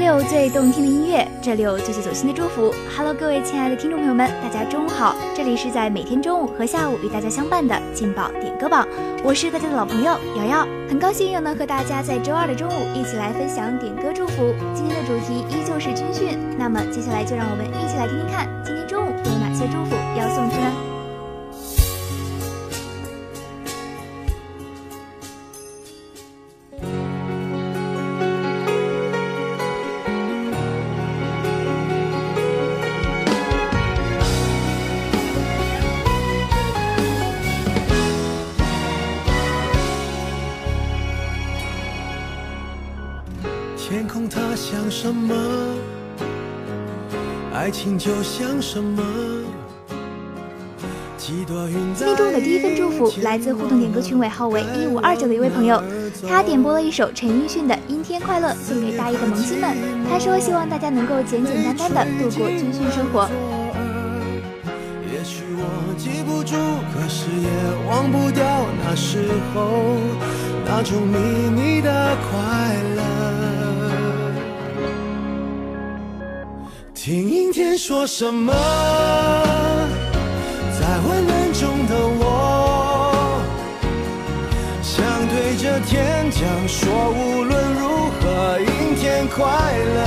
里有最动听的音乐，这里有最最走心的祝福。Hello，各位亲爱的听众朋友们，大家中午好！这里是在每天中午和下午与大家相伴的劲爆点歌榜，我是大家的老朋友瑶瑶，很高兴又能和大家在周二的中午一起来分享点歌祝福。今天的主题依旧是军训，那么接下来就让我们一起来听听看，今天中午有哪些祝福要送出爱情就像什么？几朵云今天中的第一份祝福来自互动点歌群尾号为一五二九的一位朋友，他点播了一首陈奕迅的《阴天快乐》，送给大一的萌新们。他说希望大家能够简简单单的度过军训生活。也许我记不住，可是也忘不掉那时候那种秘密的快乐。听阴天说什么，在混乱中的我，想对着天讲说，无论如何，阴天快乐，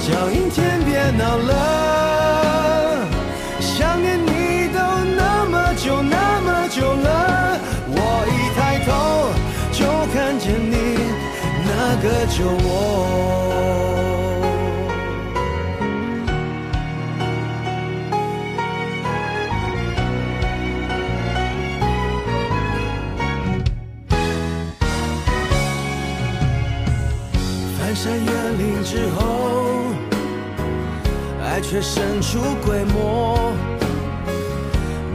叫阴天别闹了。想念你都那么久那么久了，我一抬头就看见你那个酒窝。却神出鬼没。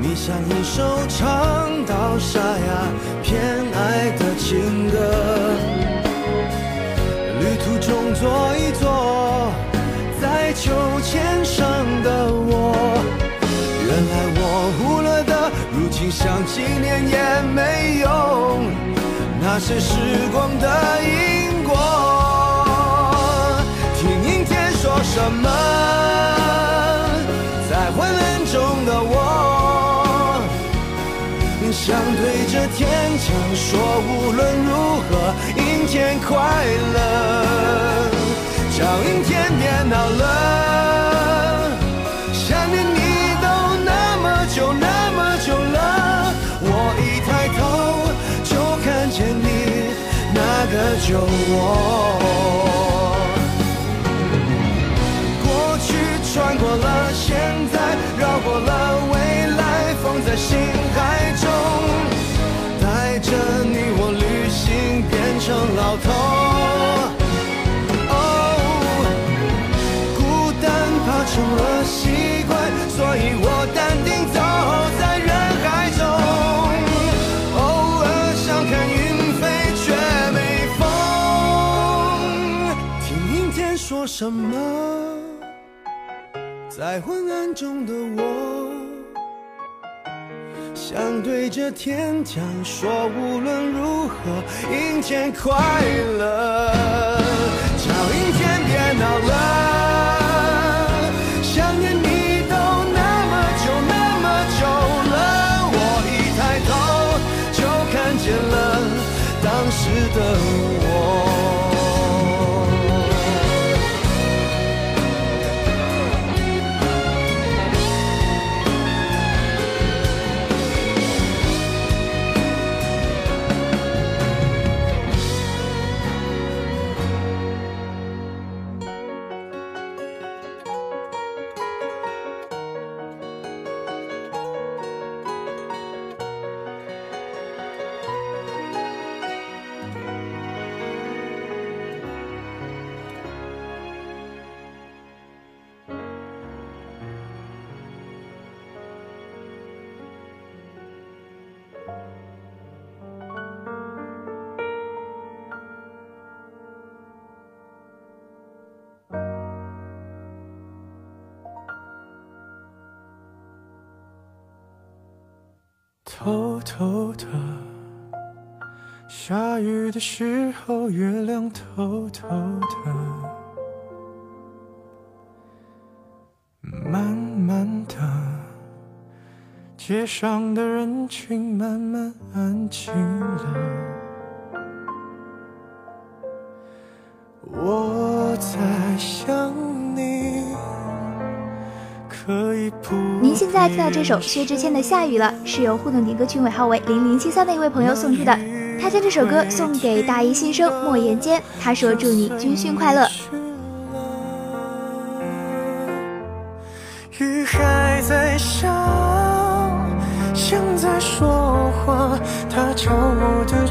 你像一首唱到沙哑偏爱的情歌，旅途中坐一坐，在秋千上的我，原来我忽略的，如今想纪念也没用，那些时光的因果。听阴天说什么，想对着天讲说，无论如何，阴天快乐，叫阴天别闹了。想念你都那么久那么久了，我一抬头就看见你那个酒窝。过去穿过了，现在绕过了，未来放在心成老头。哦，孤单怕成了习惯，所以我淡定走在人海中。偶尔想看云飞却没风，听阴天说什么？在昏暗中的我，想对着天讲说，无论如何，阴天快乐，叫阴天别闹了。想念你都那么久那么久了，我一抬头就看见了当时的偷偷的，下雨的时候，月亮偷偷的，慢慢的，街上的人群慢慢安静了。我在想你。您现在听到这首薛之谦的《下雨了》，是由互动点歌群尾号为零零七三的一位朋友送出的。他将这首歌送给大一新生莫言坚，他说：“祝你军训快乐。”雨还在下，像在说话，他敲我的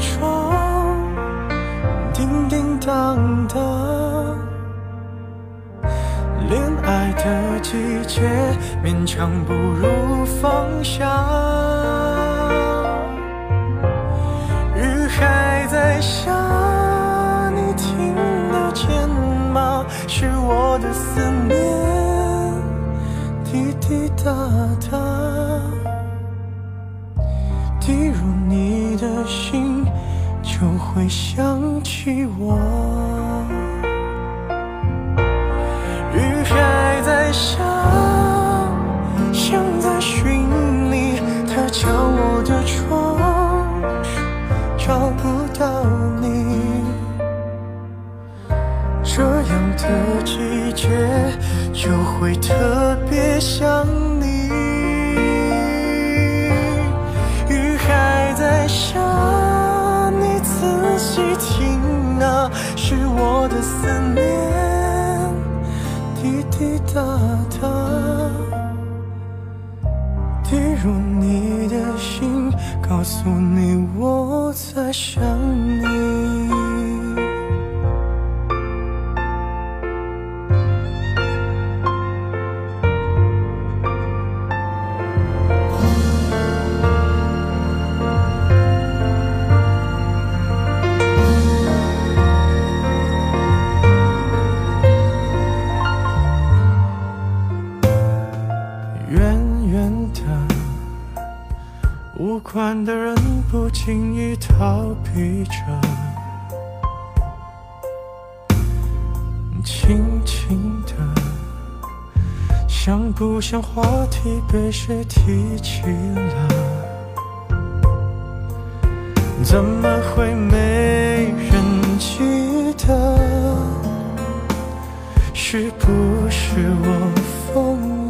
季节，勉强不如放下。雨还在下，你听得见吗？是我的思念，滴滴答答，滴入你的心，就会想起我。到你。这样的季节，就会特别想你。雨还在下，你仔细听啊，是我的思念。滴滴答答，滴入你的心，告诉你我在想远远的无关的人不经意逃避着，轻轻的，像不像话题被谁提起了？怎么会没人记得？是不是我疯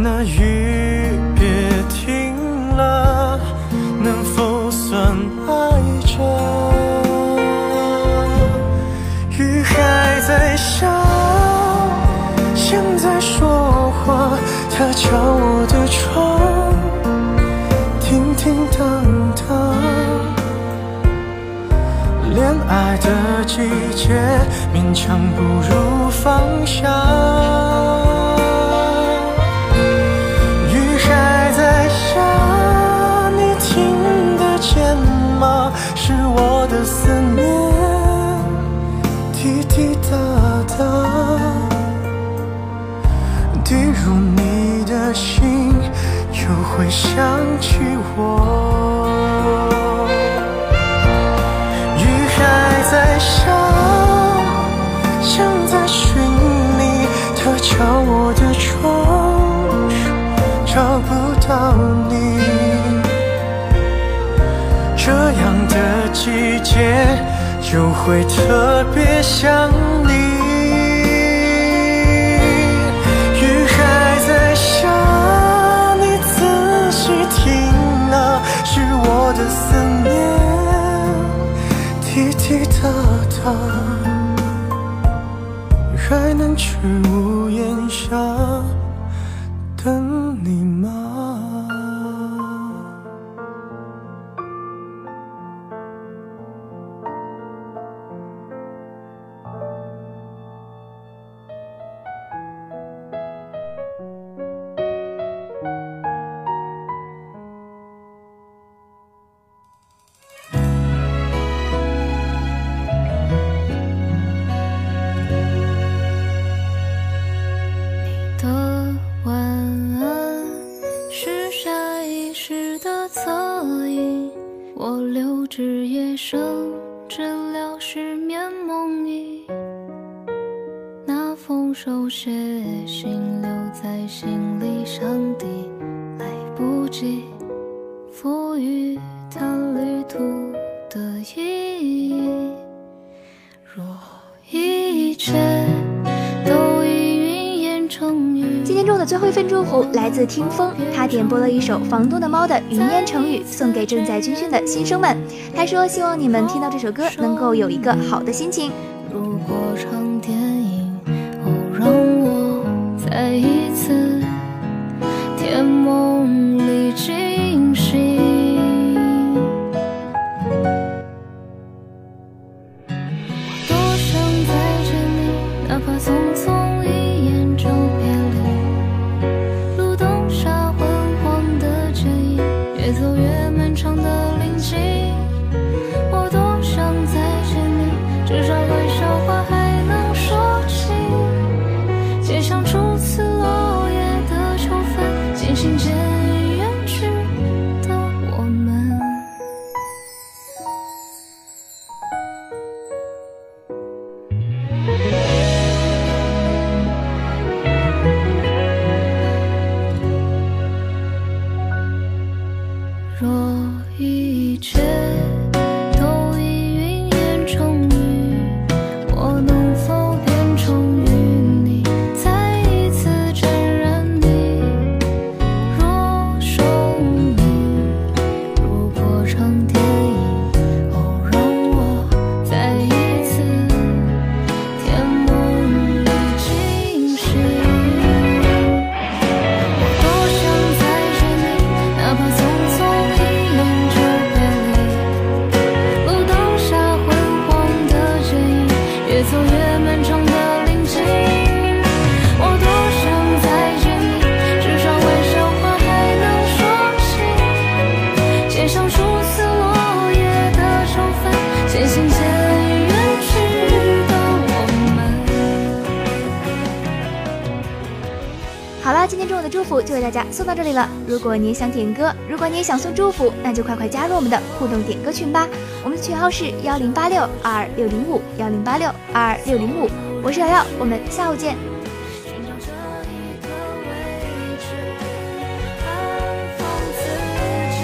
那雨别停了能否算爱着？雨还在下像在说话它敲我的窗叮叮当当恋爱的季节勉强不如放下。就会想起我，雨还在下，像在寻你。他敲我的窗，找不到你。这样的季节就会特别想你。啊，还能去无生治疗失眠梦呓，那封手写信留在行李箱底来不及赋予它旅途的意义。最后一份祝福来自听风，他点播了一首房东的猫的云烟成语，送给正在军训的新生们。他说：“希望你们听到这首歌能够有一个好的心情。”如果场电影，哦，让我再一次甜梦就为大家送到这里了。如果你也想点歌，如果你也想送祝福，那就快快加入我们的互动点歌群吧。我们的群号是幺零八六二六零五幺零八六二六零五，我是瑶瑶，我们下午见。寻找这一个位置，安放自己。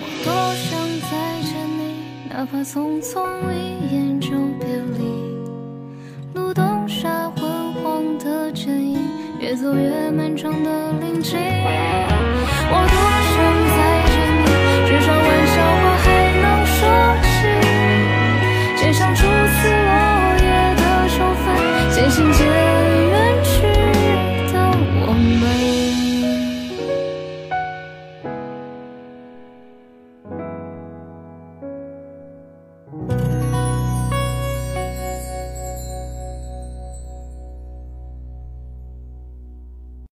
我多想再见你，哪怕匆匆一走越漫长的林径。我多